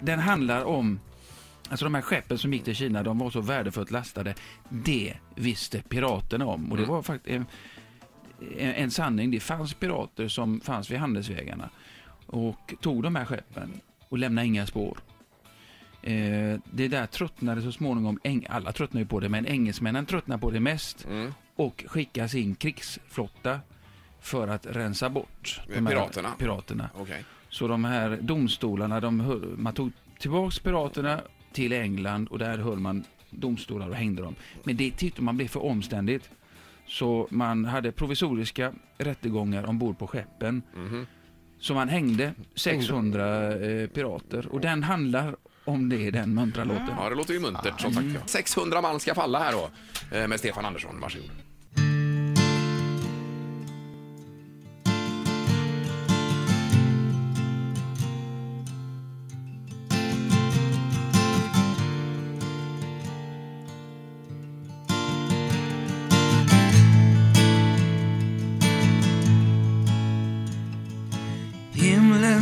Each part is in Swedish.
Den handlar om Alltså de här skeppen som gick till Kina, de var så värdefullt lastade. Det visste piraterna om och det var faktiskt en, en, en sanning. Det fanns pirater som fanns vid handelsvägarna och tog de här skeppen och lämnade inga spår. Eh, det där tröttnade så småningom, eng, alla tröttnade ju på det, men engelsmännen tröttnade på det mest Mm. och skickade sin krigsflotta för att rensa bort de här Piraterna? piraterna. Okej. Så de här domstolarna, de höll, man tog tillbaks piraterna till England och där höll man domstolar och hängde dem. Men det tyckte man blev för omständigt. Så man hade provisoriska rättegångar ombord på skeppen. Mhm. Så man hängde 600 eh, pirater och den handlar om det, den muntra låten. Ja, det låter ju muntert som sagt. Mm. Ja. 600 man ska falla här då eh, med Stefan Andersson. Varsågod.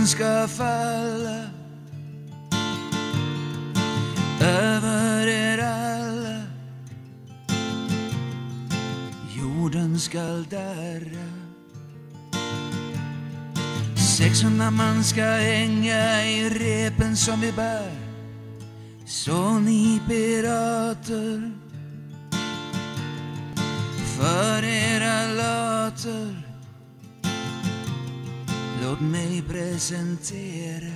Himlen ska falla över er alla. Jorden skall darra. 600 man ska hänga i repen som vi bär. Så ni pirater för era lag. Låt mig presentera.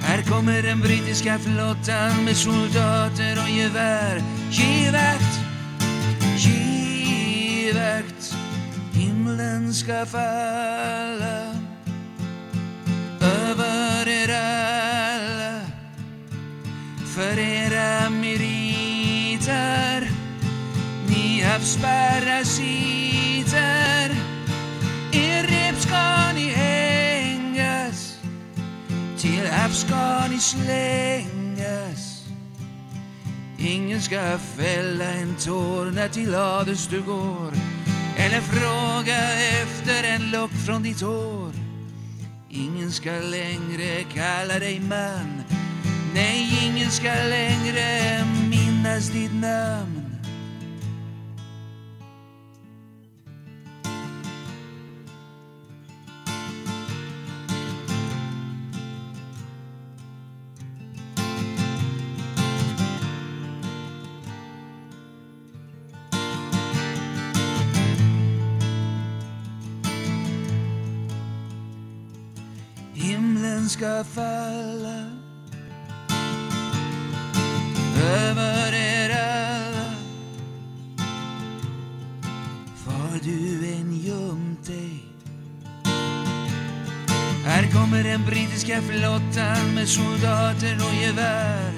Här kommer den brittiska flottan med soldater och gevär. Givakt, givakt Himlen ska falla över er alla. För era meriter Ni havsparasiter. Straff ska ni slängas? Ingen ska fälla en tår när till Hades du går. Eller fråga efter en lock från ditt hår. Ingen ska längre kalla dig man. Nej, ingen ska längre minnas ditt namn. Himlen ska falla över er alla. Var du än gömt dig Här kommer den brittiska flottan med soldater och gevär.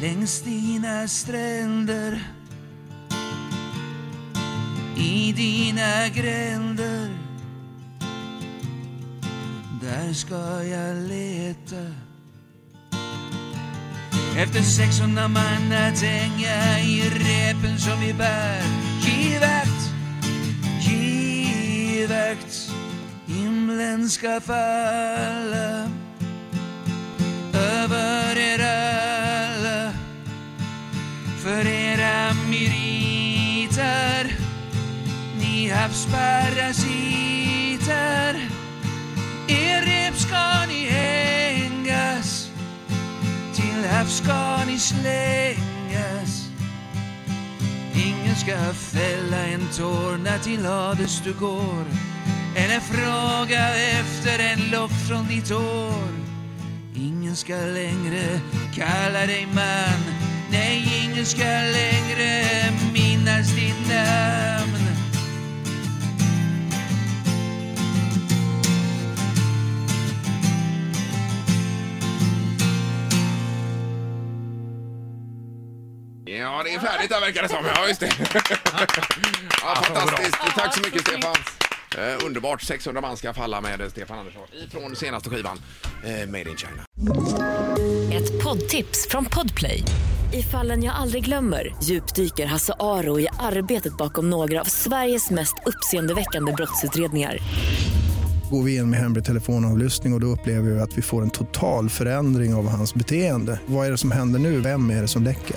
Längs dina stränder i dina gränder där ska jag leta efter 600 man att hänga i repen som vi bär. Givakt, givakt. himlen ska falla över er alla för era meriter. Ni havsparasiter straff ska ni slängas Ingen ska fälla en tår när till Hades du går. Eller fråga efter en lock från ditt hår. Ingen ska längre kalla dig man. Nej, ingen ska längre minnas ditt namn. Ja, det är färdigt där verkar det som. Ja, just det. ja, fantastiskt. Tack så mycket Stefan. Eh, underbart. 600 man ska falla med Stefan Andersson ifrån senaste skivan eh, Made in China. Ett poddtips från Podplay. I fallen jag aldrig glömmer djupdyker Hasse Aro i arbetet bakom några av Sveriges mest uppseendeväckande brottsutredningar. Går vi in med hemlig telefonavlyssning och, och då upplever vi att vi får en total förändring av hans beteende. Vad är det som händer nu? Vem är det som läcker?